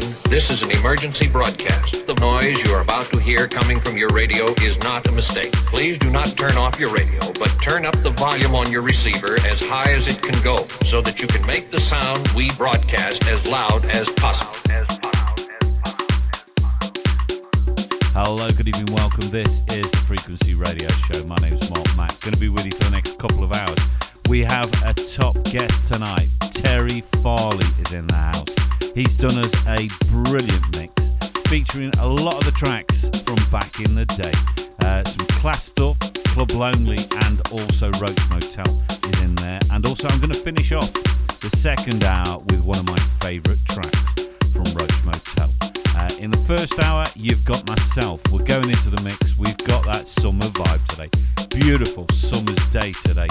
gentlemen, this is an emergency broadcast. The noise you are about to hear coming from your radio is not a mistake. Please do not turn off your radio, but turn up the volume on your receiver as high as it can go so that you can make the sound we broadcast as loud as possible. Hello, good evening, welcome. This is the Frequency Radio Show. My name is Mark Mac. Going to be with you for the next couple of hours. We have a top guest tonight. Terry Farley is in the house. He's done us a brilliant mix featuring a lot of the tracks from back in the day. Uh, some class stuff, Club Lonely, and also Roach Motel is in there. And also, I'm going to finish off the second hour with one of my favourite tracks from Roach Motel. Uh, in the first hour, you've got myself. We're going into the mix. We've got that summer vibe today. Beautiful summer's day today.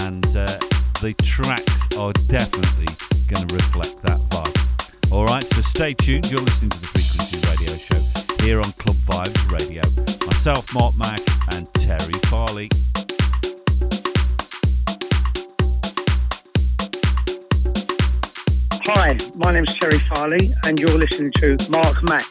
And uh, the tracks are definitely going to reflect that vibe. All right, so stay tuned. You're listening to the Frequency Radio Show here on Club Vibes Radio. Myself, Mark Mac, and Terry Farley. Hi, my name's Terry Farley, and you're listening to Mark Mac.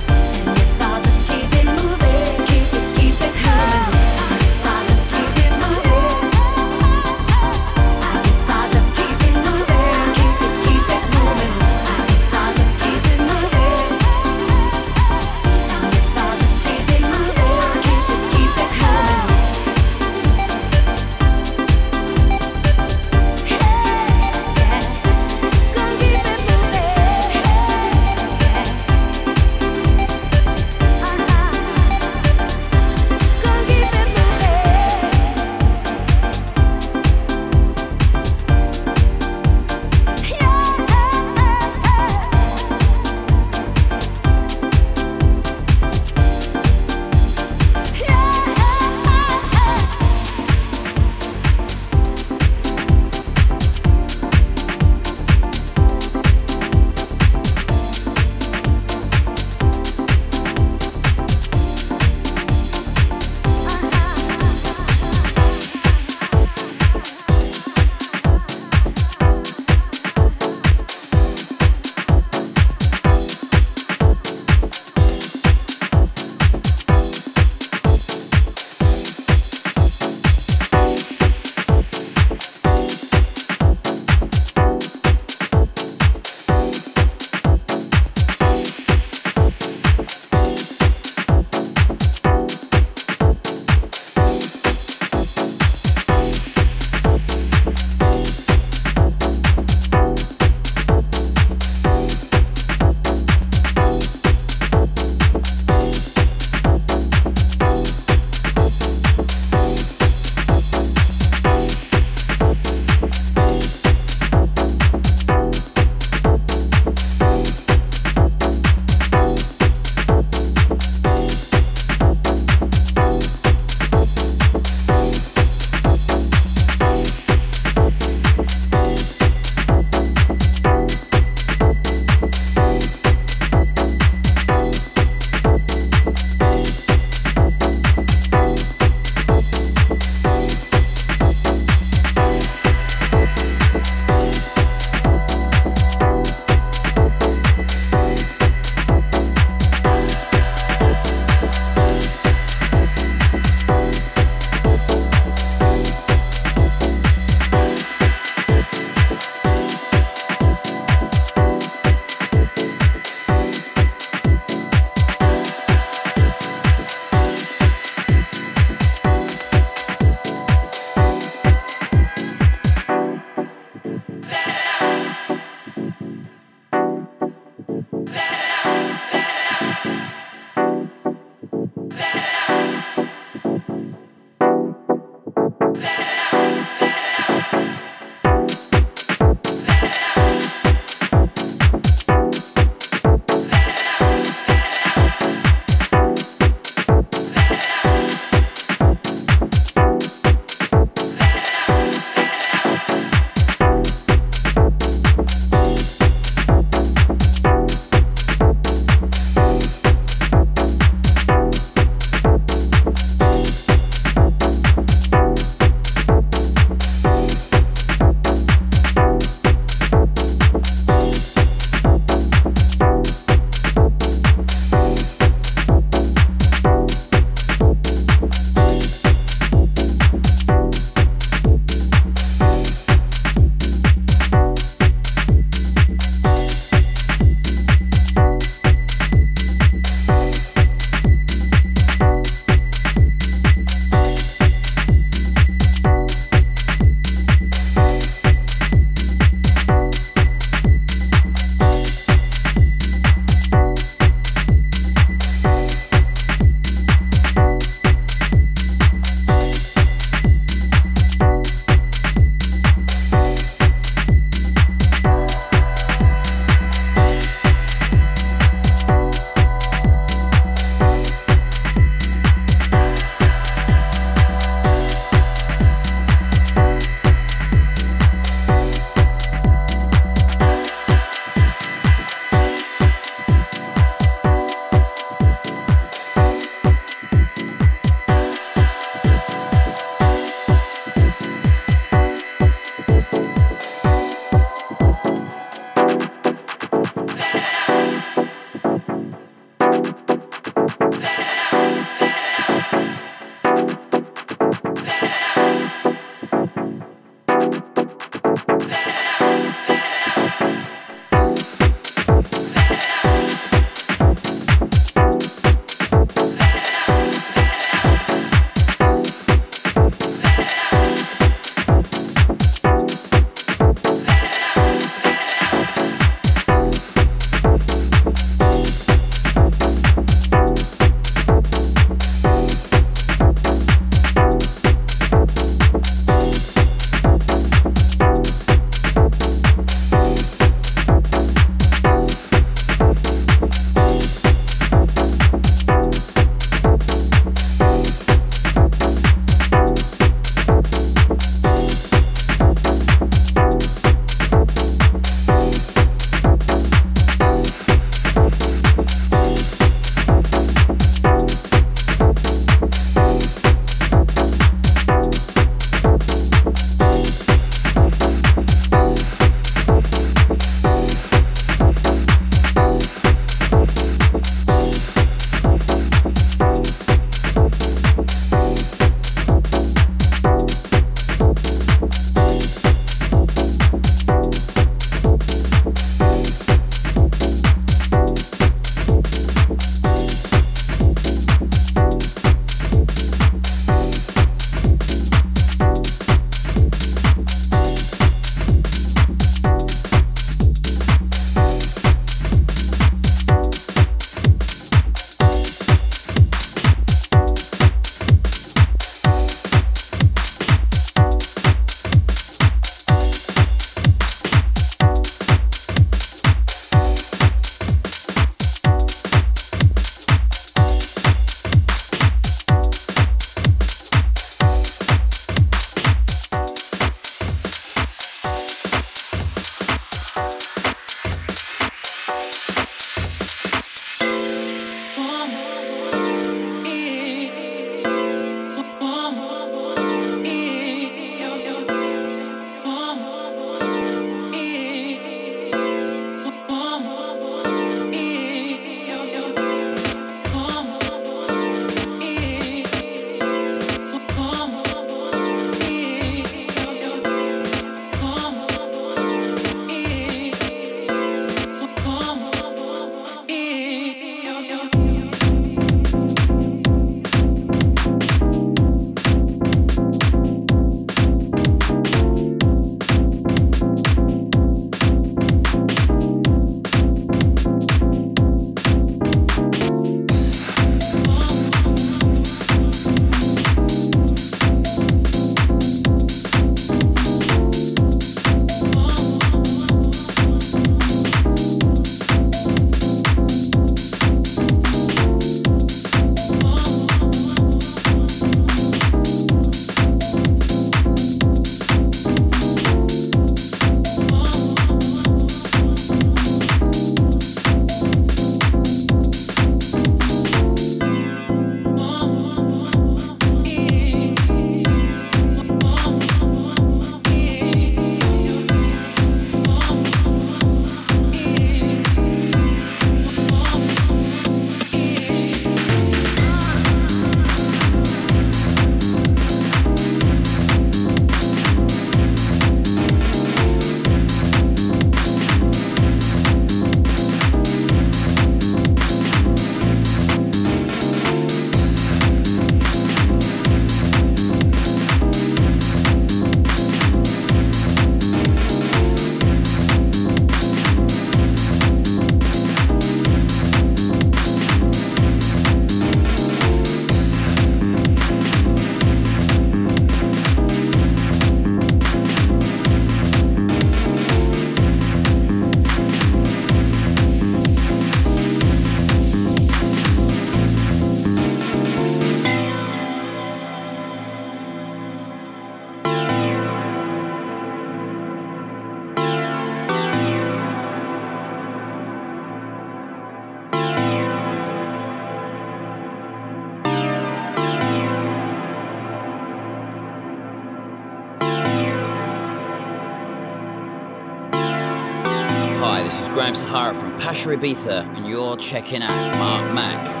Sahara Ibiza, and you're checking out Mark Mac.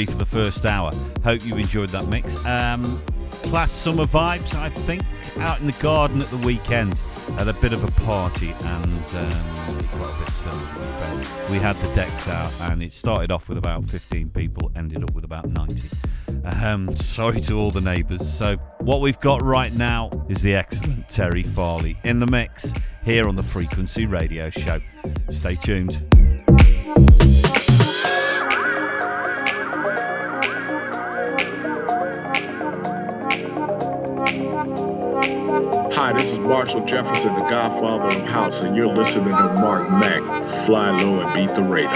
Me for the first hour. Hope you enjoyed that mix. Um, class summer vibes, I think, out in the garden at the weekend. Had a bit of a party and um, it got a bit. We had the decks out and it started off with about 15 people, ended up with about 90. Um, sorry to all the neighbours. So, what we've got right now is the excellent Terry Farley in the mix here on the Frequency Radio Show. Stay tuned. Hi, this is Marshall Jefferson, the godfather of house, and you're listening to Mark Mac. Fly low and beat the radar.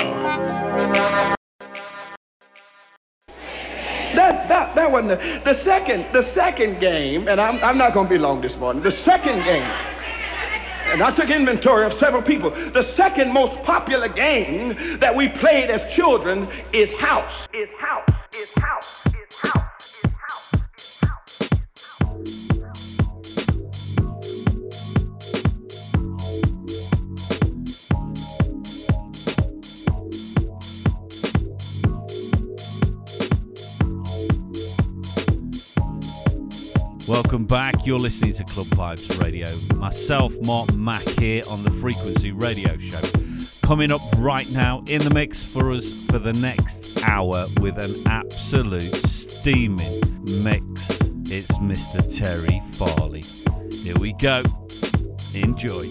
That, that, that wasn't the, the second, the second game, and I'm, I'm not going to be long this morning. The second game, and I took inventory of several people. The second most popular game that we played as children is house. Is house. Is house. Is house. Welcome back. You're listening to Club Vibes Radio. Myself, Mark Mac, here on the Frequency Radio Show. Coming up right now in the mix for us for the next hour with an absolute steaming mix. It's Mr. Terry Farley. Here we go. Enjoy.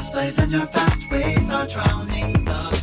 fast plays and your fast ways are drowning the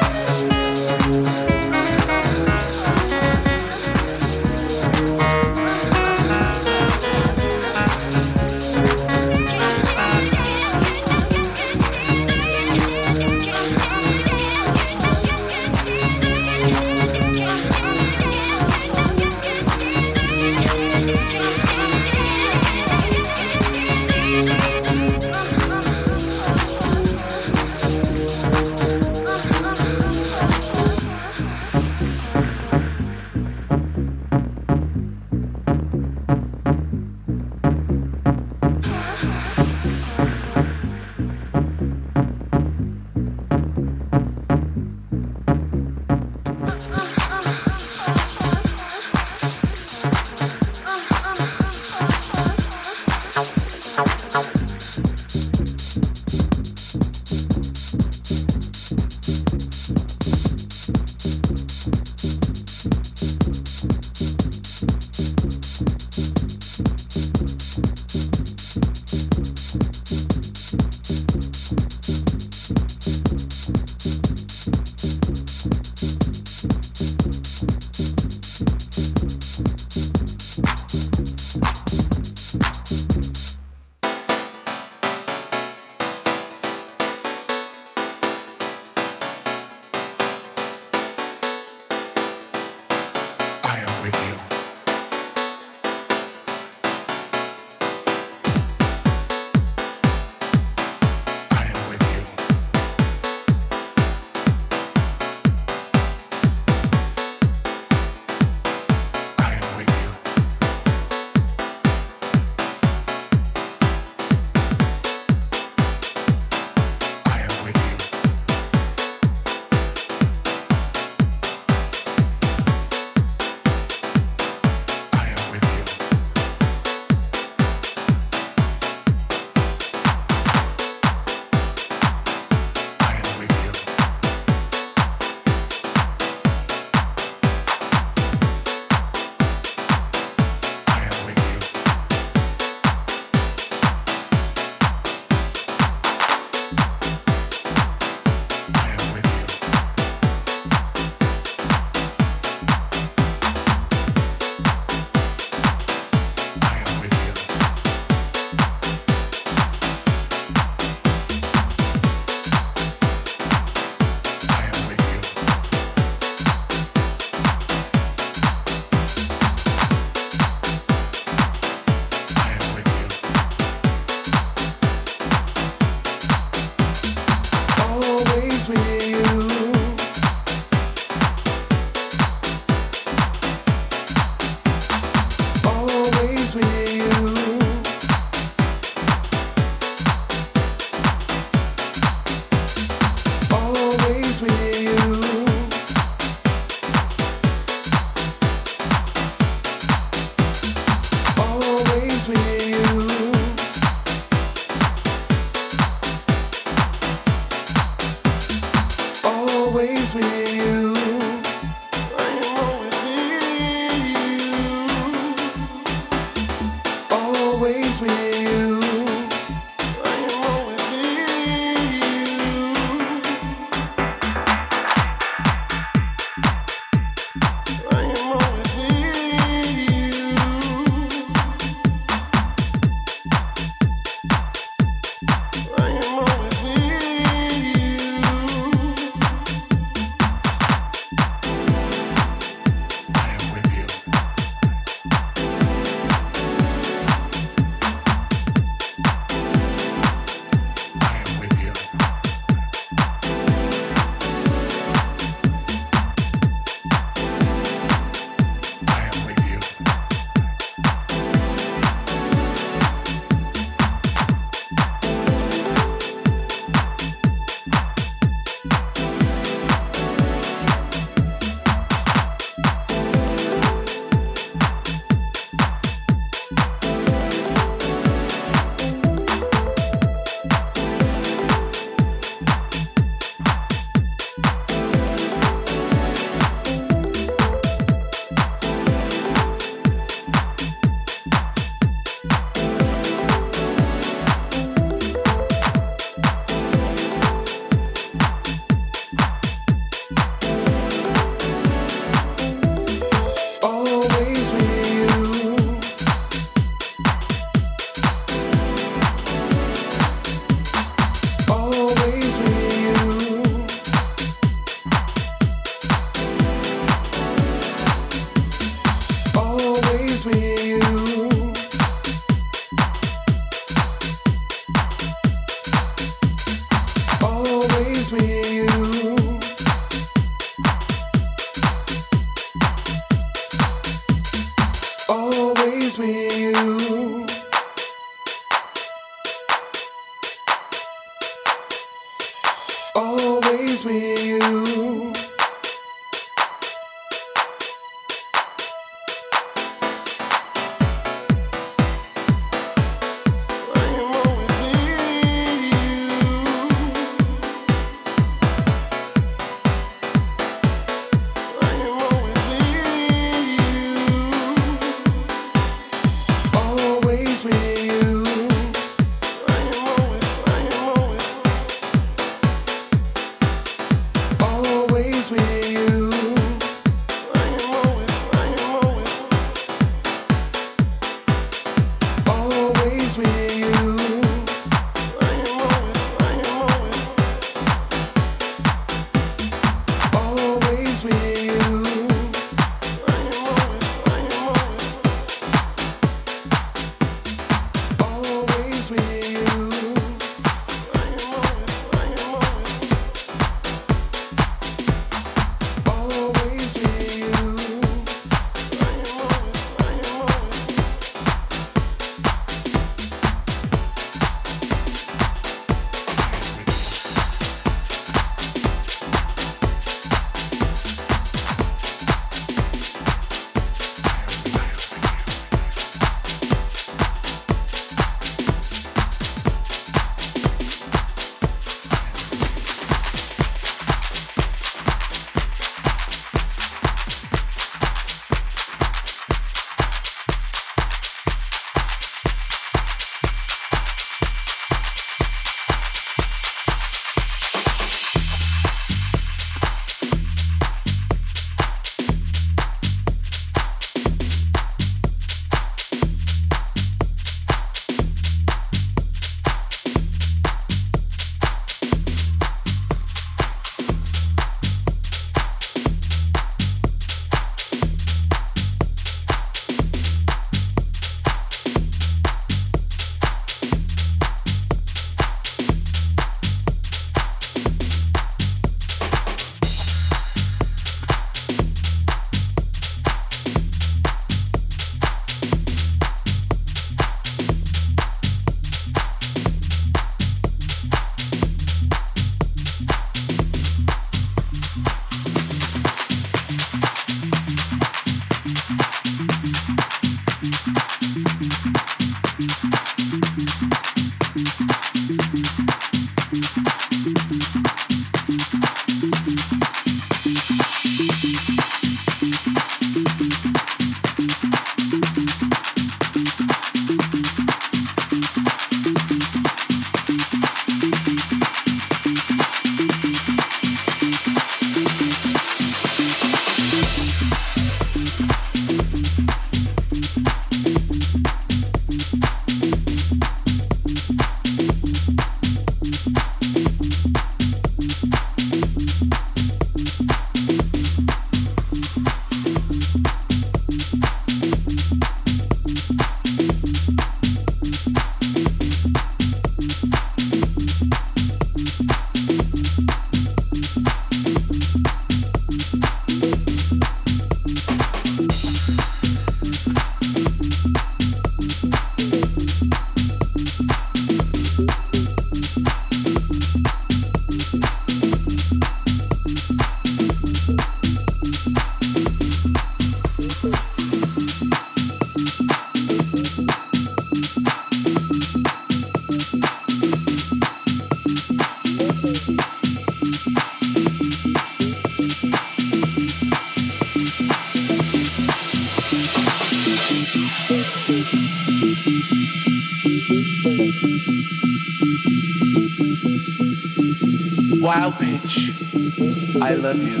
love you.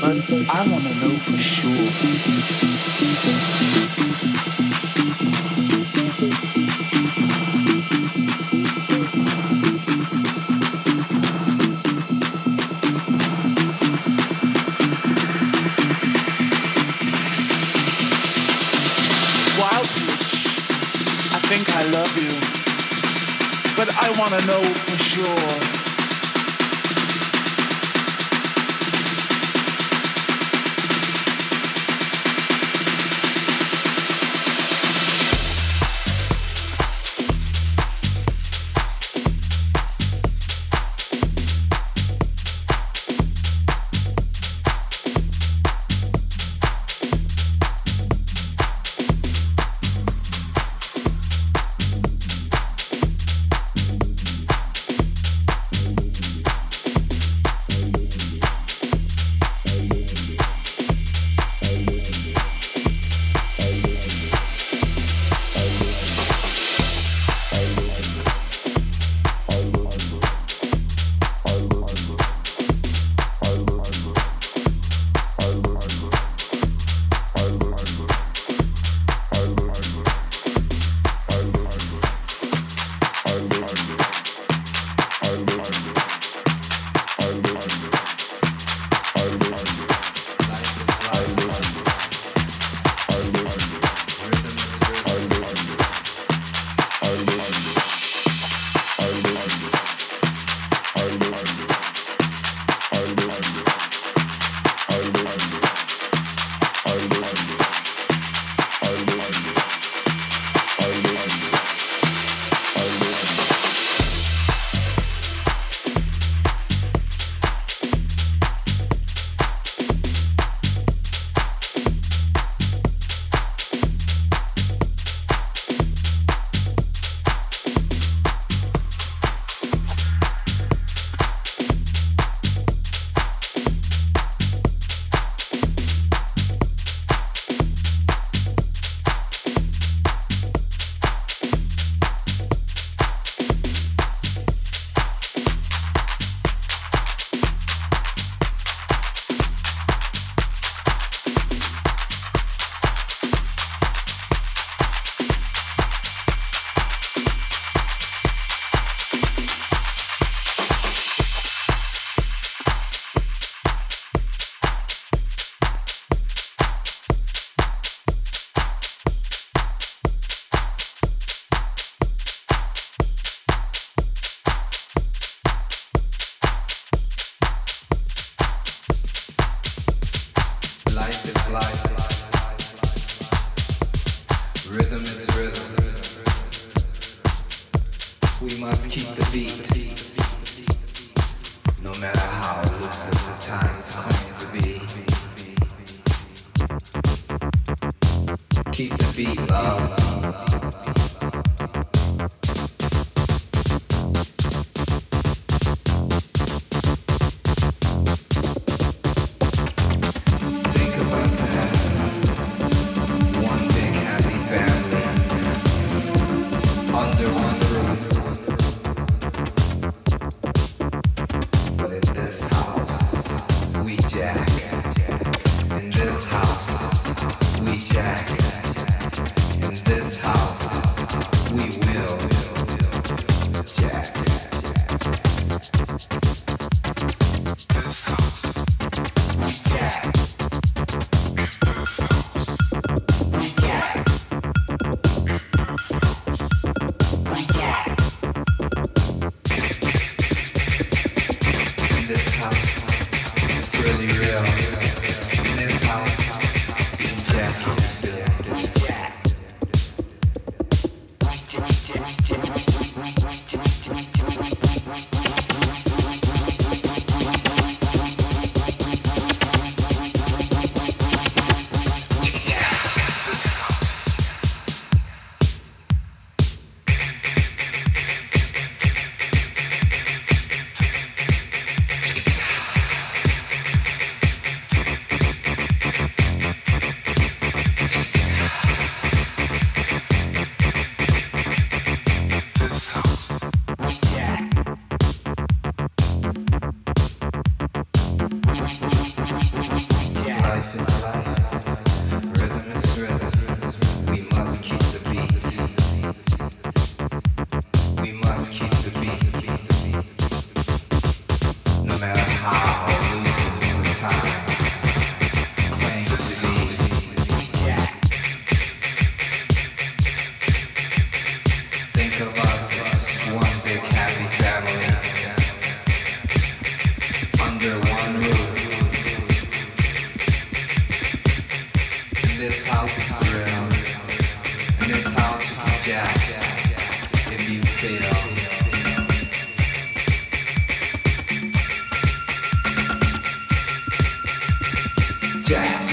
But I want to know for sure. Wild pitch, I think I love you. But I want to know Jack.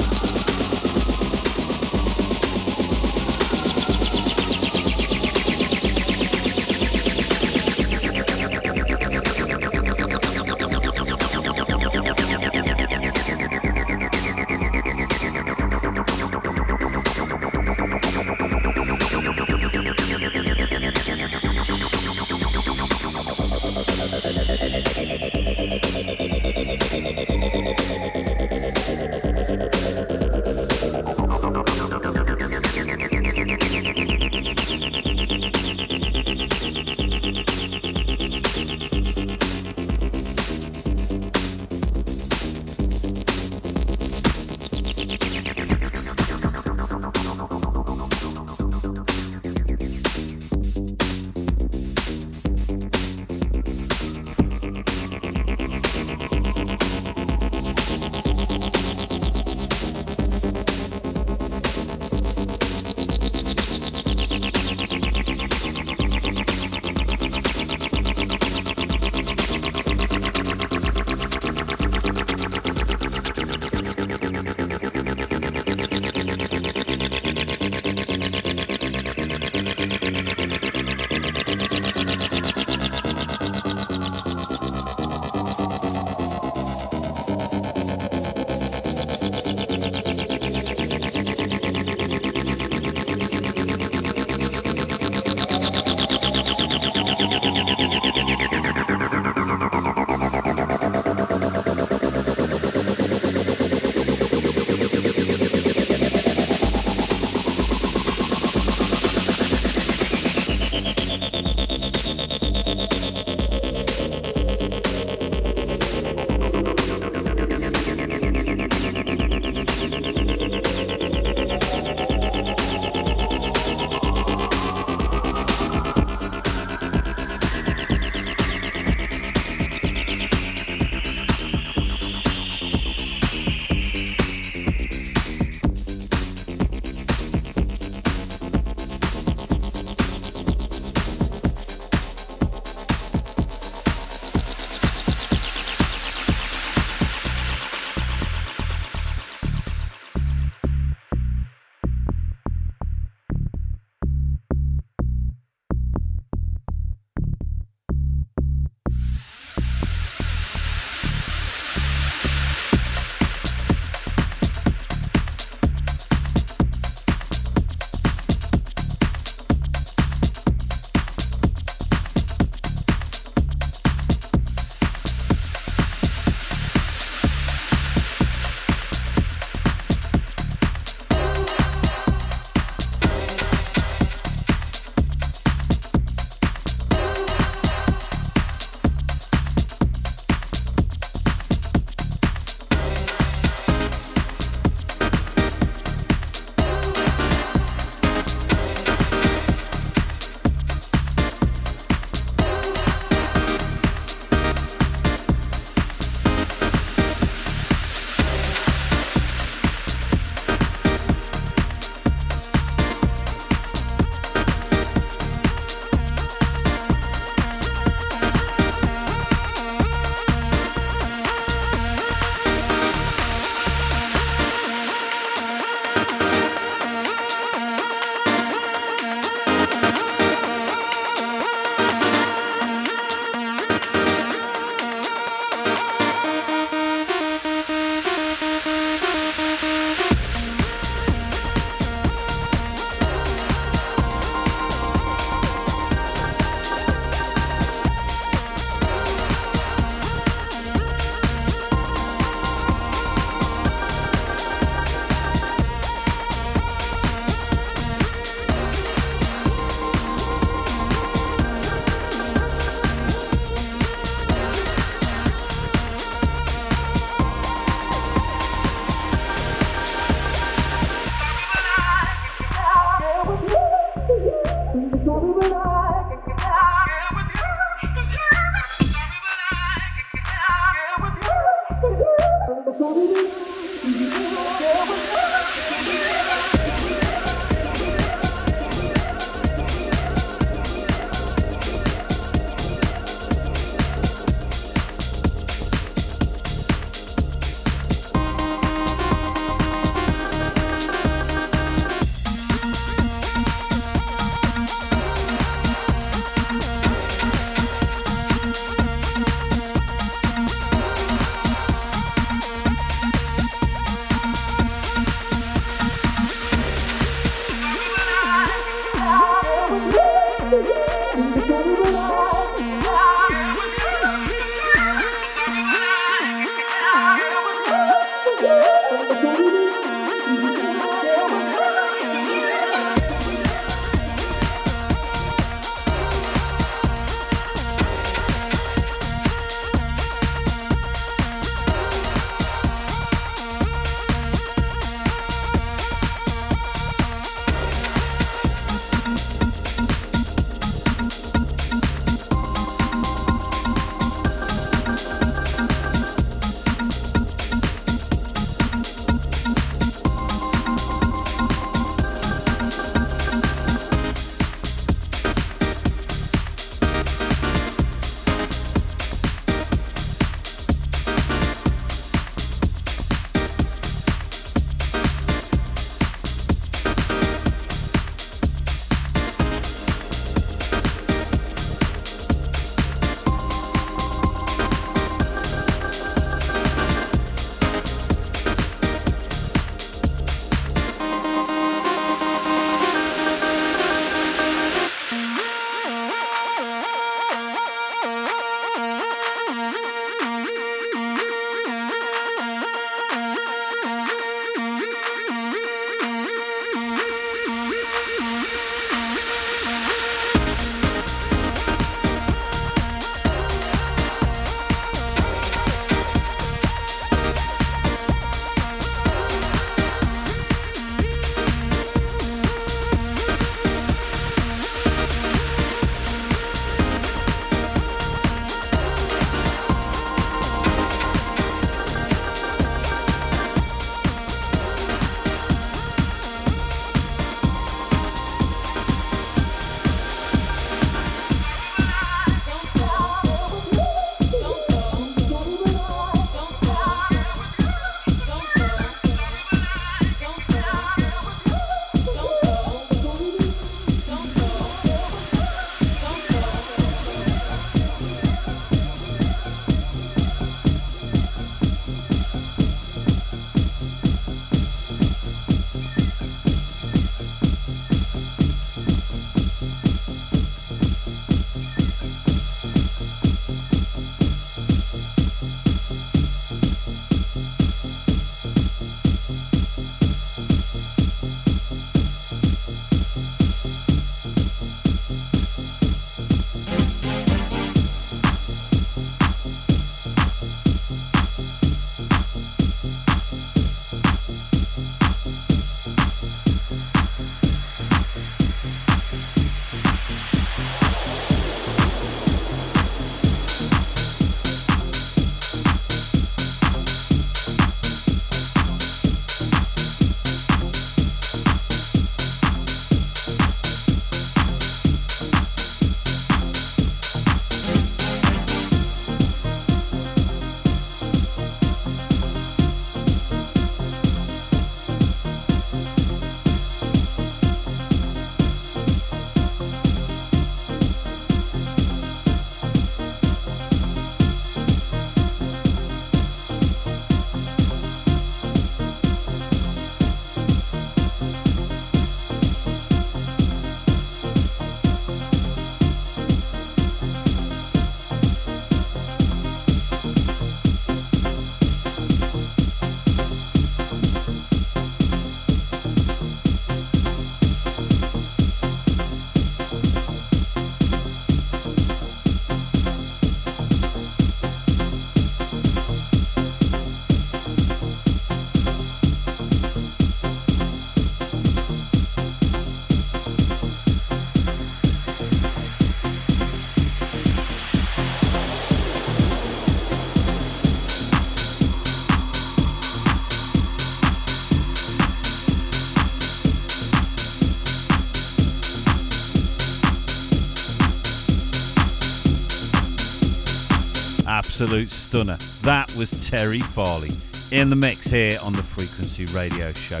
Absolute stunner. That was Terry Farley in the mix here on the Frequency Radio Show.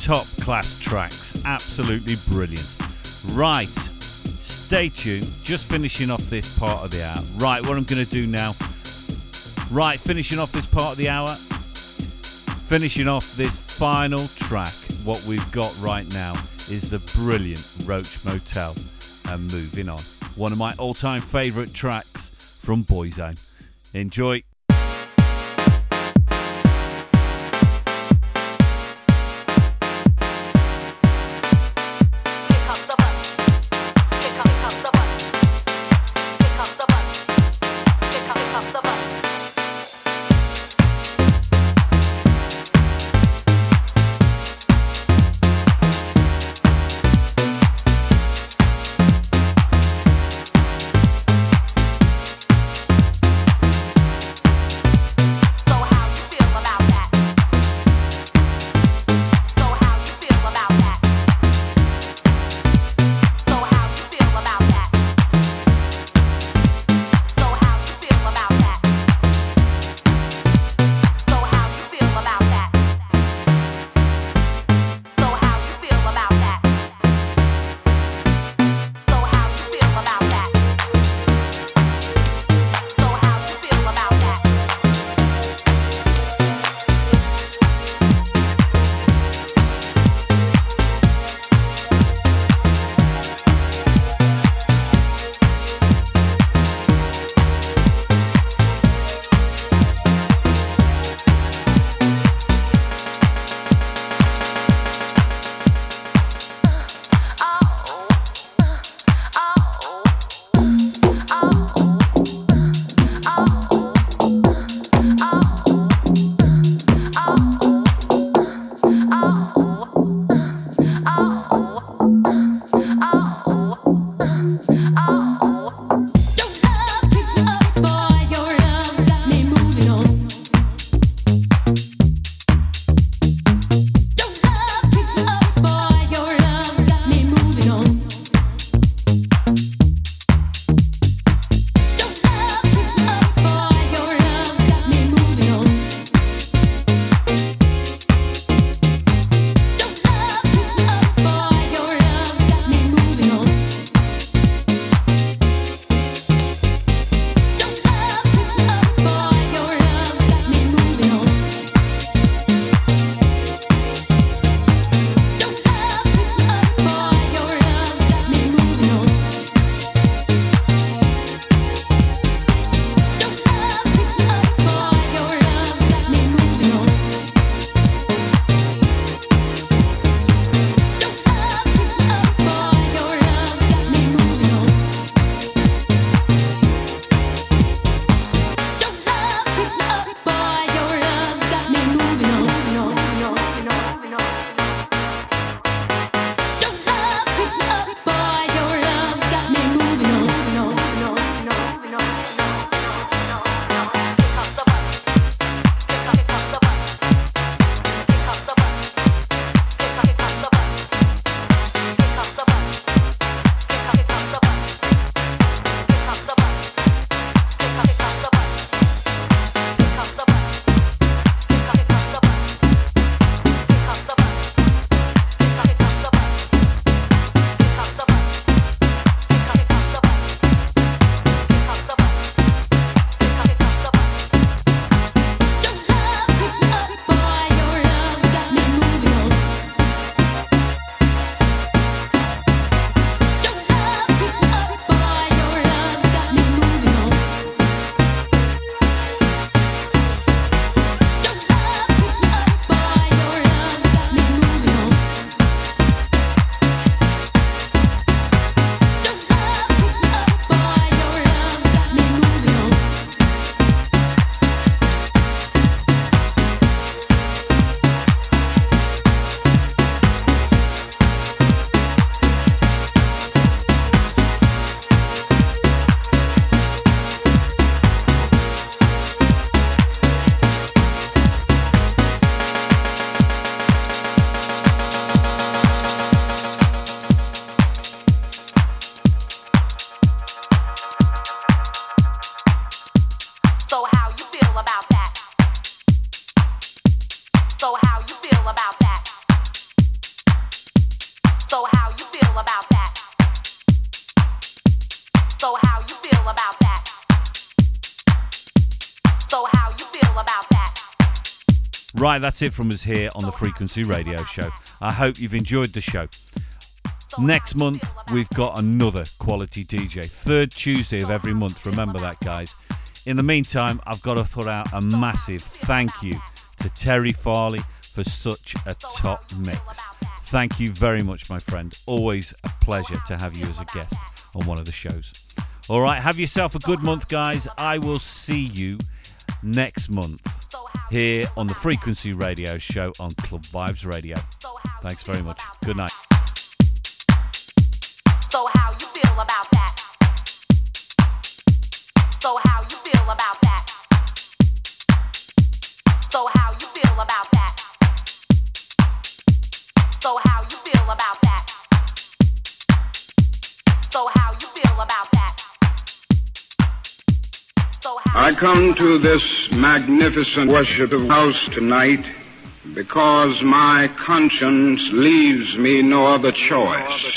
Top class tracks, absolutely brilliant. Right, stay tuned. Just finishing off this part of the hour. Right, what I'm going to do now. Right, finishing off this part of the hour. Finishing off this final track. What we've got right now is the brilliant Roach Motel and moving on. One of my all time favourite tracks from Boys Own. Enjoy. Right, that's it from us here on the Frequency Radio Show. I hope you've enjoyed the show. Next month, we've got another quality DJ. Third Tuesday of every month. Remember that, guys. In the meantime, I've got to put out a massive thank you to Terry Farley for such a top mix. Thank you very much, my friend. Always a pleasure to have you as a guest on one of the shows. All right, have yourself a good month, guys. I will see you next month here on the Frequency Radio Show on Club Vibes Radio. Thanks very much. Good night. So how you feel about that? So how you feel about that? So how I come to this magnificent worship house tonight because my conscience leaves me no other choice.